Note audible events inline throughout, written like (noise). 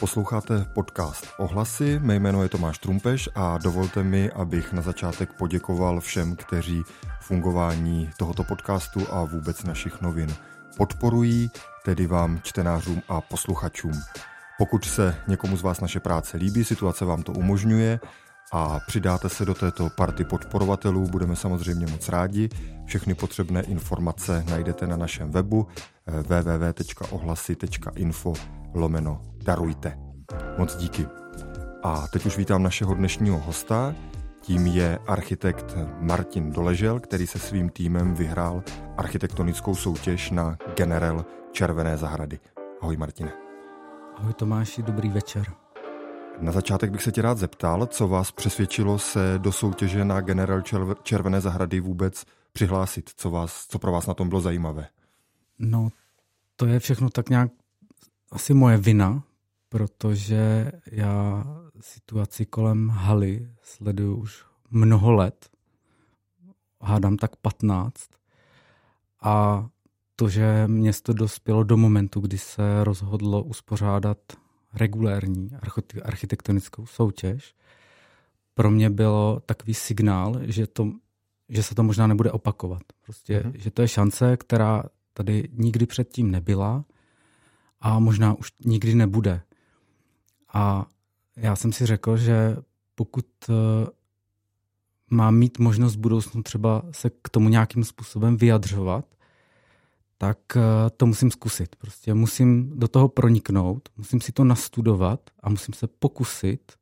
Posloucháte podcast Ohlasy, mé jméno je Tomáš Trumpeš a dovolte mi, abych na začátek poděkoval všem, kteří fungování tohoto podcastu a vůbec našich novin podporují, tedy vám čtenářům a posluchačům. Pokud se někomu z vás naše práce líbí, situace vám to umožňuje a přidáte se do této party podporovatelů, budeme samozřejmě moc rádi. Všechny potřebné informace najdete na našem webu www.ohlasy.info lomeno darujte. Moc díky. A teď už vítám našeho dnešního hosta, tím je architekt Martin Doležel, který se svým týmem vyhrál architektonickou soutěž na General Červené zahrady. Ahoj Martine. Ahoj Tomáši, dobrý večer. Na začátek bych se tě rád zeptal, co vás přesvědčilo se do soutěže na General Červené zahrady vůbec přihlásit, co, vás, co pro vás na tom bylo zajímavé? No, to je všechno tak nějak asi moje vina, protože já situaci kolem haly sleduju už mnoho let, hádám tak 15. A to, že město dospělo do momentu, kdy se rozhodlo uspořádat regulérní architektonickou soutěž, pro mě bylo takový signál, že, to, že se to možná nebude opakovat. Prostě, mm-hmm. že to je šance, která tady nikdy předtím nebyla a možná už nikdy nebude. A já jsem si řekl, že pokud eh, mám mít možnost v budoucnu třeba se k tomu nějakým způsobem vyjadřovat, tak eh, to musím zkusit. Prostě musím do toho proniknout, musím si to nastudovat a musím se pokusit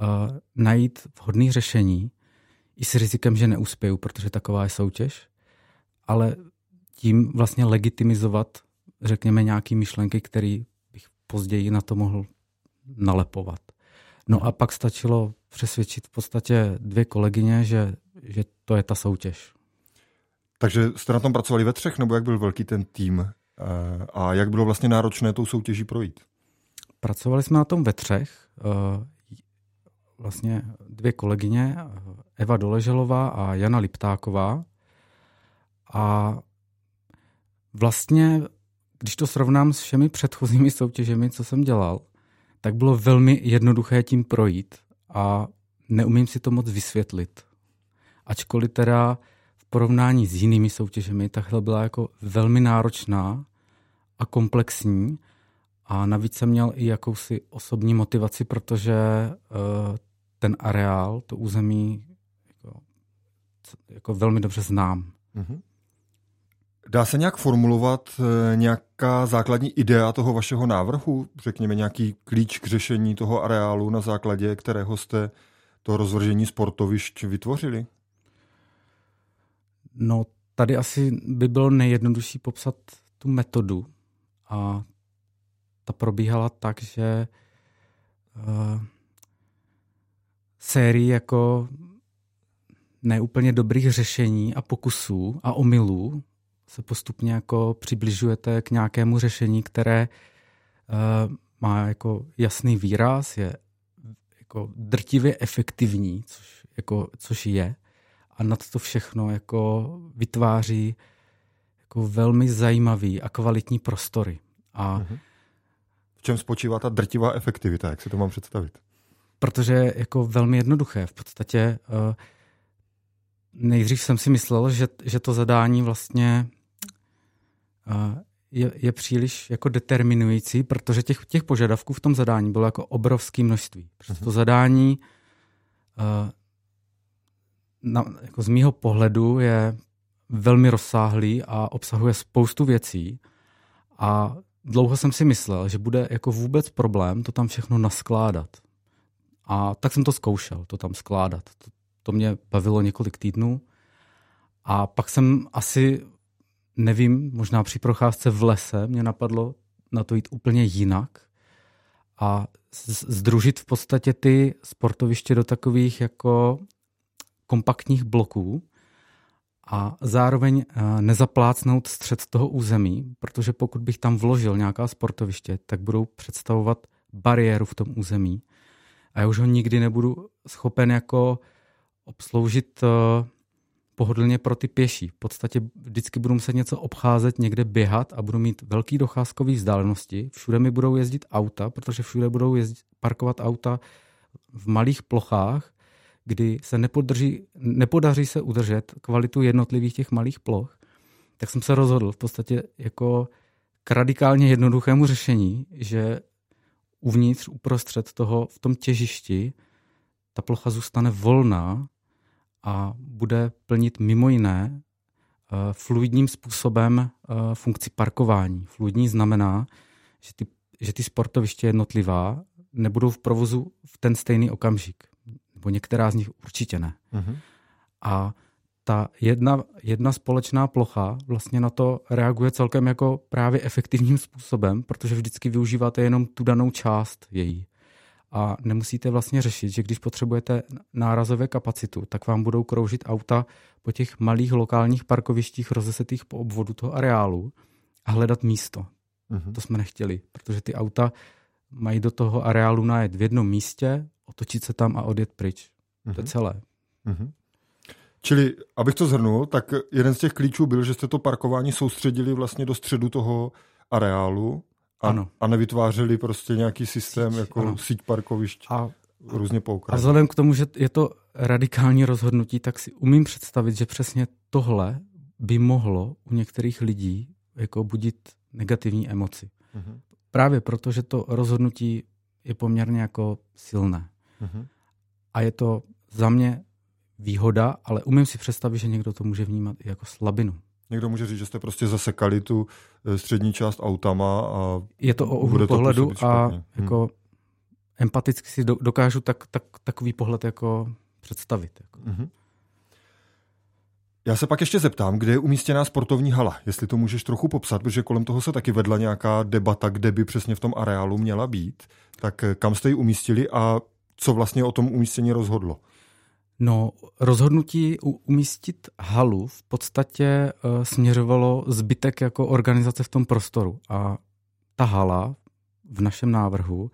uh, najít vhodné řešení i s rizikem, že neuspěju, protože taková je soutěž, ale tím vlastně legitimizovat, řekněme, nějaké myšlenky, které bych později na to mohl nalepovat. No a pak stačilo přesvědčit v podstatě dvě kolegyně, že, že to je ta soutěž. Takže jste na tom pracovali ve třech, nebo jak byl velký ten tým eh, a jak bylo vlastně náročné tou soutěží projít? Pracovali jsme na tom ve třech. Eh, vlastně dvě kolegyně, Eva Doleželová a Jana Liptáková. A vlastně, když to srovnám s všemi předchozími soutěžemi, co jsem dělal, tak bylo velmi jednoduché tím projít a neumím si to moc vysvětlit. Ačkoliv teda v porovnání s jinými soutěžemi tahle byla jako velmi náročná a komplexní a navíc jsem měl i jakousi osobní motivaci, protože uh, ten areál, to území jako, jako velmi dobře znám. Mm-hmm. Dá se nějak formulovat eh, nějaká základní idea toho vašeho návrhu? Řekněme nějaký klíč k řešení toho areálu, na základě kterého jste to rozvržení sportovišť vytvořili? No, tady asi by bylo nejjednodušší popsat tu metodu. A ta probíhala tak, že uh, sérii jako neúplně dobrých řešení a pokusů a omylů se postupně jako přibližujete k nějakému řešení, které uh, má jako jasný výraz, je jako drtivě efektivní, což, jako, což je, a nad to všechno jako vytváří jako velmi zajímavý a kvalitní prostory. A mhm. v čem spočívá ta drtivá efektivita, jak si to mám představit? Protože jako velmi jednoduché. V podstatě uh, nejdřív jsem si myslel, že, že to zadání vlastně je, je příliš jako determinující, protože těch, těch požadavků v tom zadání bylo jako obrovské množství. Protože to zadání uh, na, jako z mýho pohledu je velmi rozsáhlý a obsahuje spoustu věcí a dlouho jsem si myslel, že bude jako vůbec problém to tam všechno naskládat. A tak jsem to zkoušel, to tam skládat. To, to mě bavilo několik týdnů a pak jsem asi nevím, možná při procházce v lese mě napadlo na to jít úplně jinak a združit v podstatě ty sportoviště do takových jako kompaktních bloků a zároveň eh, nezaplácnout střed toho území, protože pokud bych tam vložil nějaká sportoviště, tak budou představovat bariéru v tom území. A já už ho nikdy nebudu schopen jako obsloužit eh, pohodlně pro ty pěší. V podstatě vždycky budu muset něco obcházet, někde běhat a budu mít velký docházkový vzdálenosti. Všude mi budou jezdit auta, protože všude budou jezdit, parkovat auta v malých plochách, kdy se nepodrží, nepodaří se udržet kvalitu jednotlivých těch malých ploch, tak jsem se rozhodl v podstatě jako k radikálně jednoduchému řešení, že uvnitř, uprostřed toho, v tom těžišti, ta plocha zůstane volná a bude plnit mimo jiné uh, fluidním způsobem uh, funkci parkování. Fluidní znamená, že ty, že ty sportoviště jednotlivá nebudou v provozu v ten stejný okamžik. Nebo některá z nich určitě ne. Uh-huh. A ta jedna, jedna společná plocha vlastně na to reaguje celkem jako právě efektivním způsobem, protože vždycky využíváte jenom tu danou část její. A nemusíte vlastně řešit, že když potřebujete nárazové kapacitu, tak vám budou kroužit auta po těch malých lokálních parkovištích rozesetých po obvodu toho areálu a hledat místo. Uh-huh. To jsme nechtěli, protože ty auta mají do toho areálu najet v jednom místě, otočit se tam a odjet pryč. Uh-huh. To je mhm. celé. Uh-huh. Čili, abych to zhrnul, tak jeden z těch klíčů byl, že jste to parkování soustředili vlastně do středu toho areálu a, ano. a nevytvářeli prostě nějaký systém síť, jako ano. síť parkovišť a, různě po A vzhledem k tomu, že je to radikální rozhodnutí, tak si umím představit, že přesně tohle by mohlo u některých lidí jako budit negativní emoci. Uh-huh. Právě proto, že to rozhodnutí je poměrně jako silné. Uh-huh. A je to za mě výhoda, ale umím si představit, že někdo to může vnímat i jako slabinu. Někdo může říct, že jste prostě zasekali tu eh, střední část autama a Je to o úhlu pohledu a hmm. jako hmm. empaticky si dokážu tak, tak, takový pohled jako představit. Jako. Hmm. Já se pak ještě zeptám, kde je umístěná sportovní hala, jestli to můžeš trochu popsat, protože kolem toho se taky vedla nějaká debata, kde by přesně v tom areálu měla být. Tak eh, kam jste ji umístili a co vlastně o tom umístění rozhodlo? No, rozhodnutí umístit halu v podstatě uh, směřovalo zbytek jako organizace v tom prostoru. A ta hala v našem návrhu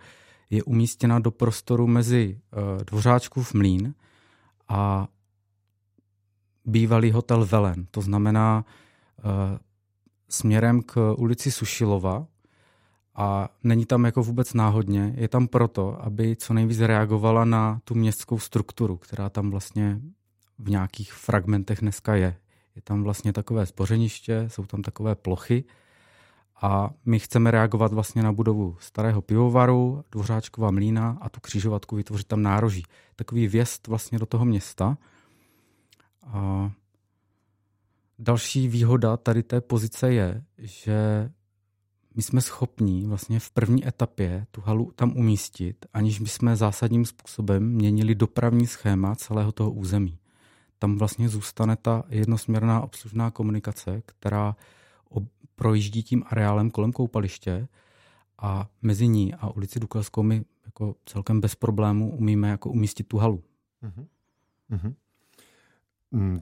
je umístěna do prostoru mezi uh, Dvořáčkův mlín a bývalý hotel Velen. To znamená uh, směrem k ulici Sušilova, a není tam jako vůbec náhodně, je tam proto, aby co nejvíc reagovala na tu městskou strukturu, která tam vlastně v nějakých fragmentech dneska je. Je tam vlastně takové zbořeniště, jsou tam takové plochy a my chceme reagovat vlastně na budovu starého pivovaru, Dvořáčkova mlína a tu křižovatku vytvořit tam nároží. Takový věst vlastně do toho města. A další výhoda tady té pozice je, že my jsme schopní vlastně v první etapě tu halu tam umístit, aniž bychom zásadním způsobem měnili dopravní schéma celého toho území. Tam vlastně zůstane ta jednosměrná obslužná komunikace, která projíždí tím areálem kolem koupaliště a mezi ní a ulici Dukelskou my jako celkem bez problému umíme jako umístit tu halu. Uh-huh. Uh-huh.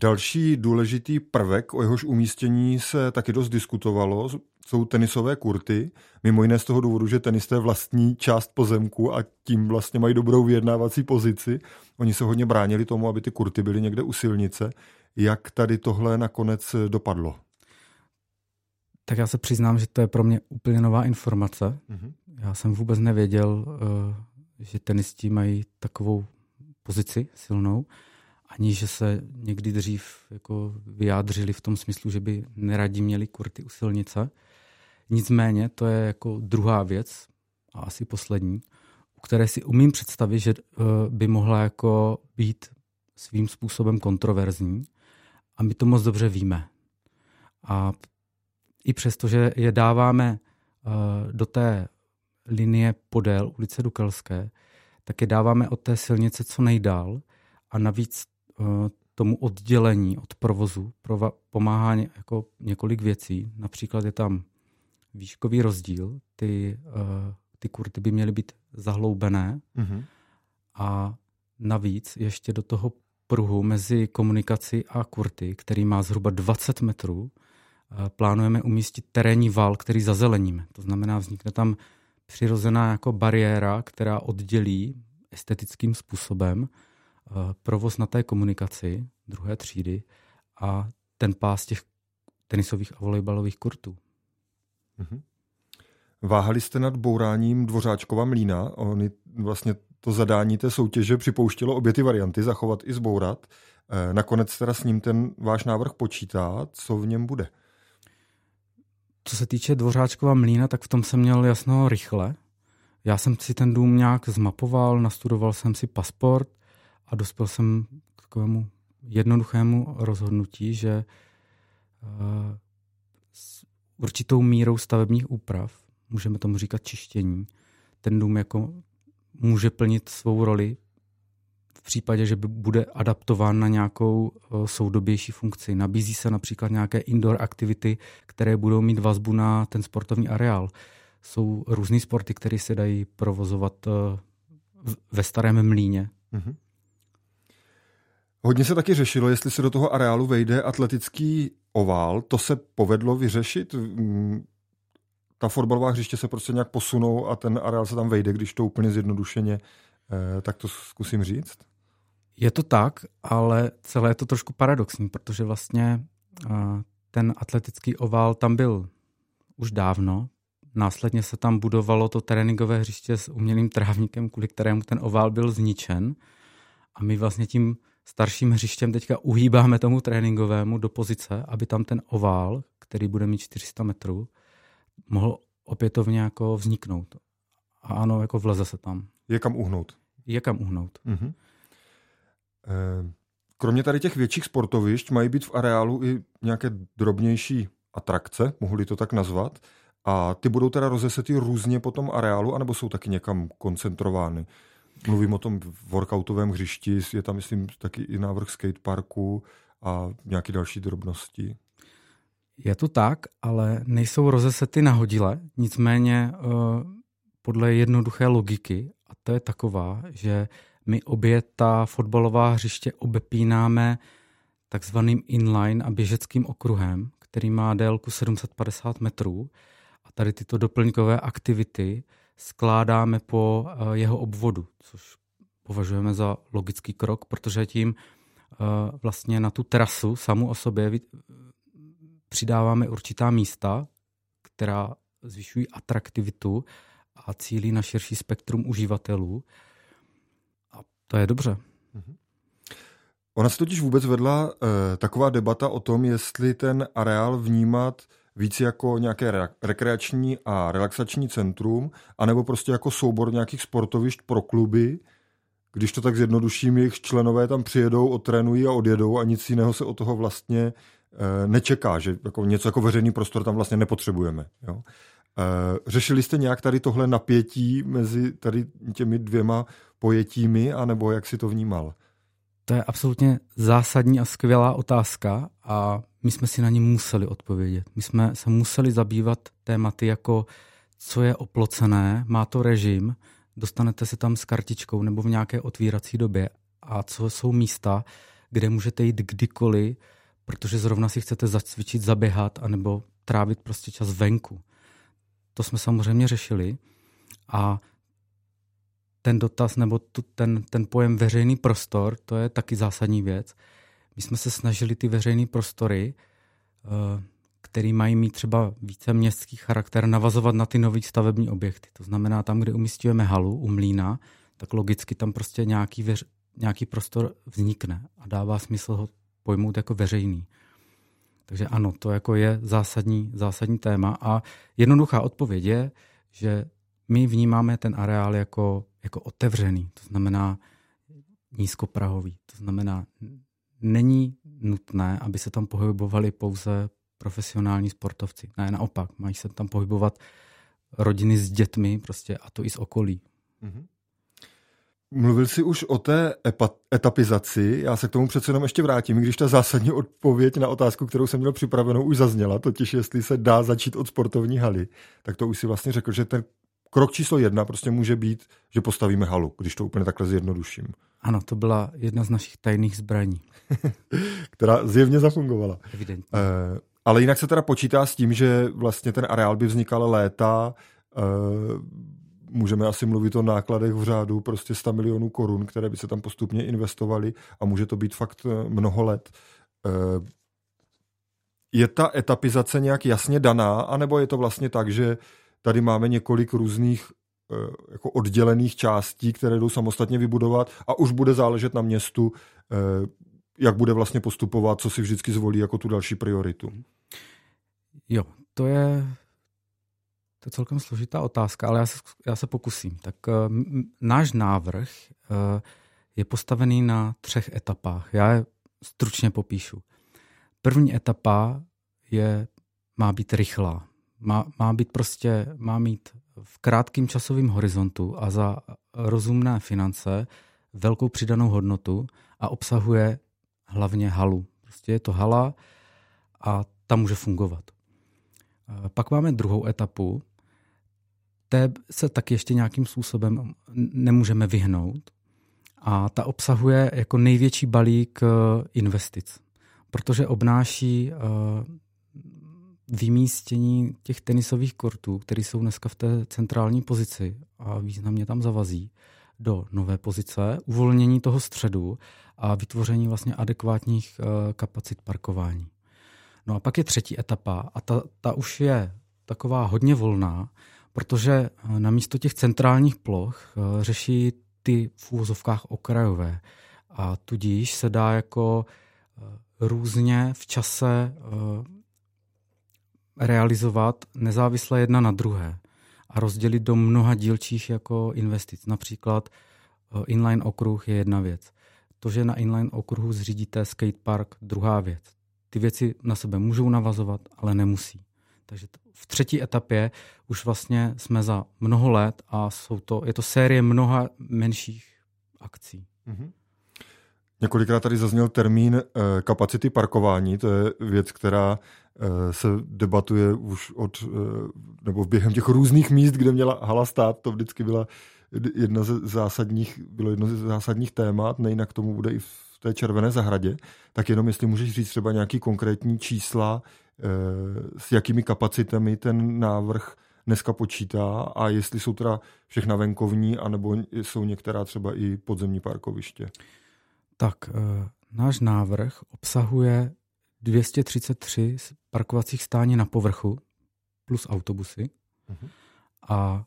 Další důležitý prvek, o jehož umístění se taky dost diskutovalo, jsou tenisové kurty. Mimo jiné z toho důvodu, že tenisté vlastní část pozemku a tím vlastně mají dobrou vyjednávací pozici. Oni se hodně bránili tomu, aby ty kurty byly někde u silnice. Jak tady tohle nakonec dopadlo? Tak já se přiznám, že to je pro mě úplně nová informace. Mm-hmm. Já jsem vůbec nevěděl, eh, že tenisti mají takovou pozici silnou ani že se někdy dřív jako vyjádřili v tom smyslu, že by neradi měli kurty u silnice. Nicméně to je jako druhá věc a asi poslední, u které si umím představit, že eh, by mohla jako být svým způsobem kontroverzní a my to moc dobře víme. A i přesto, že je dáváme eh, do té linie podél ulice Dukelské, tak je dáváme od té silnice co nejdál a navíc tomu oddělení od provozu pomáhá jako několik věcí. Například je tam výškový rozdíl, ty, eh, ty kurty by měly být zahloubené mm-hmm. a navíc ještě do toho pruhu mezi komunikací a kurty, který má zhruba 20 metrů, eh, plánujeme umístit terénní val, který zazeleníme. To znamená, vznikne tam přirozená jako bariéra, která oddělí estetickým způsobem Eh, provoz na té komunikaci druhé třídy a ten pás těch tenisových a volejbalových kurtů. Mm-hmm. Váhali jste nad bouráním Dvořáčkova mlína? Oni vlastně to zadání té soutěže připouštělo obě ty varianty, zachovat i zbourat. Eh, nakonec teda s ním ten váš návrh počítá, co v něm bude? Co se týče Dvořáčkova mlína, tak v tom jsem měl jasno rychle. Já jsem si ten dům nějak zmapoval, nastudoval jsem si pasport a dospěl jsem k takovému jednoduchému rozhodnutí, že eh, s určitou mírou stavebních úprav, můžeme tomu říkat čištění, ten dům jako může plnit svou roli v případě, že bude adaptován na nějakou eh, soudobější funkci. Nabízí se například nějaké indoor aktivity, které budou mít vazbu na ten sportovní areál. Jsou různé sporty, které se dají provozovat eh, ve starém mlíně. Mm-hmm. Hodně se taky řešilo, jestli se do toho areálu vejde atletický ovál. To se povedlo vyřešit? Mm, ta fotbalová hřiště se prostě nějak posunou a ten areál se tam vejde, když to úplně zjednodušeně, eh, tak to zkusím říct. Je to tak, ale celé je to trošku paradoxní, protože vlastně eh, ten atletický ovál tam byl už dávno. Následně se tam budovalo to tréninkové hřiště s umělým trávníkem, kvůli kterému ten ovál byl zničen. A my vlastně tím starším hřištěm teďka uhýbáme tomu tréninkovému do pozice, aby tam ten ovál, který bude mít 400 metrů, mohl opětovně jako vzniknout. A ano, jako vleze se tam. Je kam uhnout. Je kam uhnout. Mm-hmm. Kromě tady těch větších sportovišť mají být v areálu i nějaké drobnější atrakce, mohli to tak nazvat. A ty budou teda rozesety různě po tom areálu, anebo jsou taky někam koncentrovány? Mluvím o tom workoutovém hřišti, je tam, myslím, taky i návrh skateparku a nějaké další drobnosti. Je to tak, ale nejsou rozesety nahodile, nicméně uh, podle jednoduché logiky, a to je taková, že my obě ta fotbalová hřiště obepínáme takzvaným inline a běžeckým okruhem, který má délku 750 metrů. A tady tyto doplňkové aktivity skládáme po uh, jeho obvodu, což považujeme za logický krok, protože tím uh, vlastně na tu terasu samu o sobě přidáváme určitá místa, která zvyšují atraktivitu a cílí na širší spektrum uživatelů. A to je dobře. Mhm. Ona se totiž vůbec vedla uh, taková debata o tom, jestli ten areál vnímat víc jako nějaké re- rekreační a relaxační centrum, anebo prostě jako soubor nějakých sportovišť pro kluby, když to tak zjednoduším, jejich členové tam přijedou, otrénují a odjedou a nic jiného se od toho vlastně Eh, nečeká, že jako něco jako veřejný prostor tam vlastně nepotřebujeme. Jo? Eh, řešili jste nějak tady tohle napětí mezi tady těmi dvěma pojetími, anebo jak si to vnímal? To je absolutně zásadní a skvělá otázka a my jsme si na ní museli odpovědět. My jsme se museli zabývat tématy jako co je oplocené, má to režim, dostanete se tam s kartičkou nebo v nějaké otvírací době a co jsou místa, kde můžete jít kdykoliv, protože zrovna si chcete zacvičit, zaběhat anebo trávit prostě čas venku. To jsme samozřejmě řešili a ten dotaz nebo tu, ten, ten pojem veřejný prostor, to je taky zásadní věc. My jsme se snažili ty veřejné prostory, eh, který mají mít třeba více městský charakter, navazovat na ty nové stavební objekty. To znamená, tam, kde umístujeme halu u mlína, tak logicky tam prostě nějaký, veř, nějaký prostor vznikne a dává smysl ho pojmout jako veřejný. Takže ano, to jako je zásadní, zásadní téma a jednoduchá odpověď je, že my vnímáme ten areál jako, jako otevřený, to znamená nízkoprahový. To znamená, není nutné, aby se tam pohybovali pouze profesionální sportovci. Ne, naopak, mají se tam pohybovat rodiny s dětmi prostě a to i z okolí. Mm-hmm. Mluvil jsi už o té etapizaci, já se k tomu přece jenom ještě vrátím, když ta zásadní odpověď na otázku, kterou jsem měl připravenou, už zazněla, totiž jestli se dá začít od sportovní haly, tak to už si vlastně řekl, že ten krok číslo jedna prostě může být, že postavíme halu, když to úplně takhle zjednoduším. Ano, to byla jedna z našich tajných zbraní. (laughs) Která zjevně zafungovala. Evidentně. Uh, ale jinak se teda počítá s tím, že vlastně ten areál by vznikal léta, uh, můžeme asi mluvit o nákladech v řádu prostě 100 milionů korun, které by se tam postupně investovaly a může to být fakt eh, mnoho let. Eh, je ta etapizace nějak jasně daná, anebo je to vlastně tak, že tady máme několik různých eh, jako oddělených částí, které jdou samostatně vybudovat a už bude záležet na městu, eh, jak bude vlastně postupovat, co si vždycky zvolí jako tu další prioritu. Jo, to je, to je celkem složitá otázka, ale já se, já se pokusím. Tak uh, náš návrh je postavený na třech etapách. Já je stručně popíšu. První etapa je, má být rychlá. Má, má být prostě, má mít v krátkém časovém horizontu a za rozumné finance velkou přidanou hodnotu a obsahuje hlavně halu. Prostě je to hala a ta může fungovat. Pak máme druhou etapu, té se taky ještě nějakým způsobem nemůžeme vyhnout a ta obsahuje jako největší balík eh, investic, protože obnáší eh, vymístění těch tenisových kortů, které jsou dneska v té centrální pozici a významně tam zavazí, do nové pozice, uvolnění toho středu a vytvoření vlastně adekvátních eh, kapacit parkování. No a pak je třetí etapa a ta, ta už je taková hodně volná, protože eh, na místo těch centrálních ploch eh, řeší ty v úvozovkách okrajové a tudíž se dá jako různě v čase realizovat nezávisle jedna na druhé a rozdělit do mnoha dílčích jako investic. Například eh, inline okruh je jedna věc. To, že na inline okruhu zřídíte skatepark, druhá věc. Ty věci na sebe můžou navazovat, ale nemusí. Takže v třetí etapě už vlastně jsme za mnoho let a jsou to, je to série mnoha menších akcí. Mm-hmm. Několikrát tady zazněl termín eh, kapacity parkování, to je věc, která se debatuje už od, eh, nebo během těch různých míst, kde měla hala stát, to vždycky byla jedna ze zásadních, bylo jedno ze zásadních témat, nejinak tomu bude i v té červené zahradě, tak jenom jestli můžeš říct třeba nějaký konkrétní čísla, s jakými kapacitami ten návrh dneska počítá a jestli jsou teda všechna venkovní, anebo jsou některá třeba i podzemní parkoviště. Tak náš návrh obsahuje 233 parkovacích stání na povrchu plus autobusy. Uh-huh. A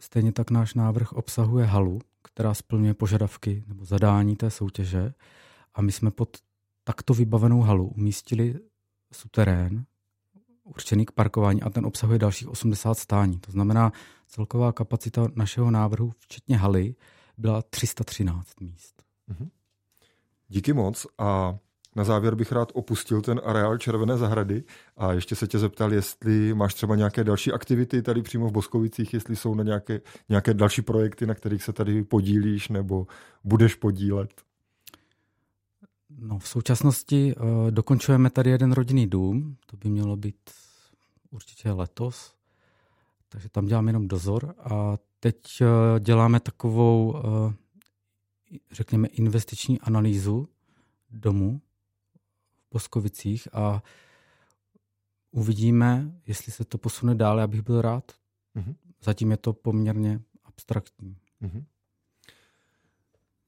stejně tak náš návrh obsahuje halu, která splňuje požadavky nebo zadání té soutěže. A my jsme pod takto vybavenou halu umístili suterén určený k parkování a ten obsahuje dalších 80 stání. To znamená, celková kapacita našeho návrhu, včetně haly, byla 313 míst. Mm-hmm. Díky moc a na závěr bych rád opustil ten areál Červené zahrady a ještě se tě zeptal, jestli máš třeba nějaké další aktivity tady přímo v Boskovicích, jestli jsou na nějaké, nějaké další projekty, na kterých se tady podílíš nebo budeš podílet. No, v současnosti uh, dokončujeme tady jeden rodinný dům, to by mělo být určitě letos, takže tam děláme jenom dozor a teď uh, děláme takovou uh, řekněme, investiční analýzu domu Boskovicích a uvidíme, jestli se to posune dále, abych byl rád. Mm-hmm. Zatím je to poměrně abstraktní. Mm-hmm.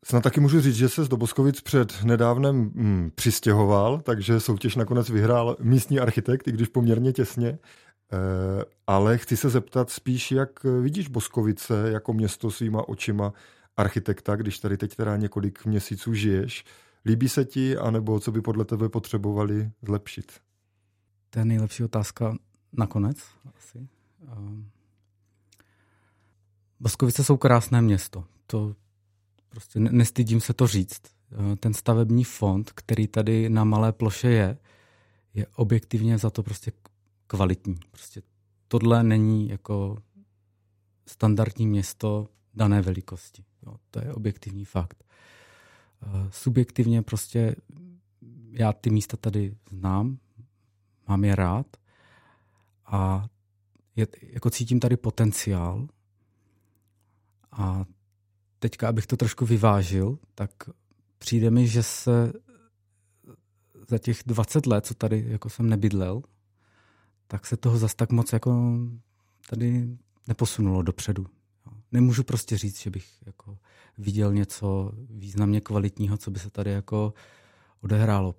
Snad taky můžu říct, že se z Doboskovic před nedávnem mm, přistěhoval, takže soutěž nakonec vyhrál místní architekt, i když poměrně těsně. E, ale chci se zeptat spíš, jak vidíš Boskovice jako město svýma očima architekta, když tady teď teda několik měsíců žiješ. Líbí se ti, anebo co by podle tebe potřebovali zlepšit? To je nejlepší otázka nakonec asi. Um, Boskovice jsou krásné město. To prostě nestydím se to říct. Uh, ten stavební fond, který tady na malé ploše je, je objektivně za to prostě kvalitní. Prostě tohle není jako standardní město dané velikosti. Jo, to je objektivní fakt. Eh, subjektivně prostě já ty místa tady znám, mám je rád a je, jako cítím tady potenciál. A teďka, abych to trošku vyvážil, tak přijde mi, že se za těch 20 let, co tady jako jsem nebydlel, tak se toho zas tak moc jako tady neposunulo dopředu nemůžu prostě říct, že bych jako viděl něco významně kvalitního, co by se tady jako odehrálo.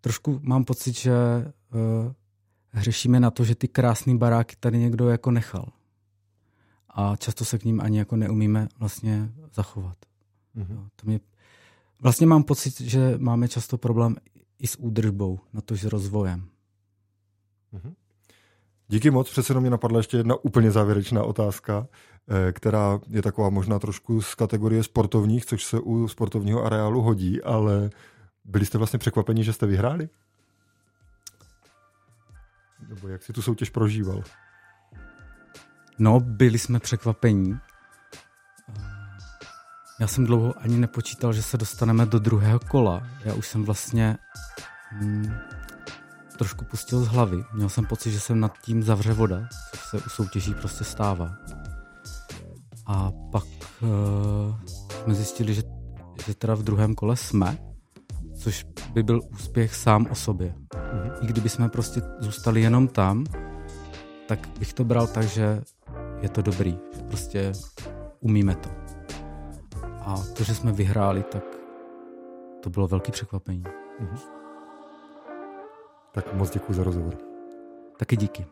trošku mám pocit, že uh, hřešíme na to, že ty krásné baráky tady někdo jako nechal. A často se k ním ani jako neumíme vlastně zachovat. Mm-hmm. To mě, vlastně mám pocit, že máme často problém i s údržbou, na to, že rozvojem. Mm-hmm. Díky moc, přece mě napadla ještě jedna úplně závěrečná otázka, která je taková možná trošku z kategorie sportovních, což se u sportovního areálu hodí, ale byli jste vlastně překvapeni, že jste vyhráli? Nebo jak si tu soutěž prožíval? No, byli jsme překvapení. Já jsem dlouho ani nepočítal, že se dostaneme do druhého kola. Já už jsem vlastně hmm, trošku pustil z hlavy. Měl jsem pocit, že jsem nad tím zavře voda, což se u soutěží prostě stává. A pak uh, jsme zjistili, že, že teda v druhém kole jsme, což by byl úspěch sám o sobě. Mm-hmm. I kdyby jsme prostě zůstali jenom tam, tak bych to bral tak, že je to dobrý, že prostě umíme to. A to, že jsme vyhráli, tak to bylo velký překvapení. Mm-hmm. Tak moc děkuji za rozhovor. Taky díky.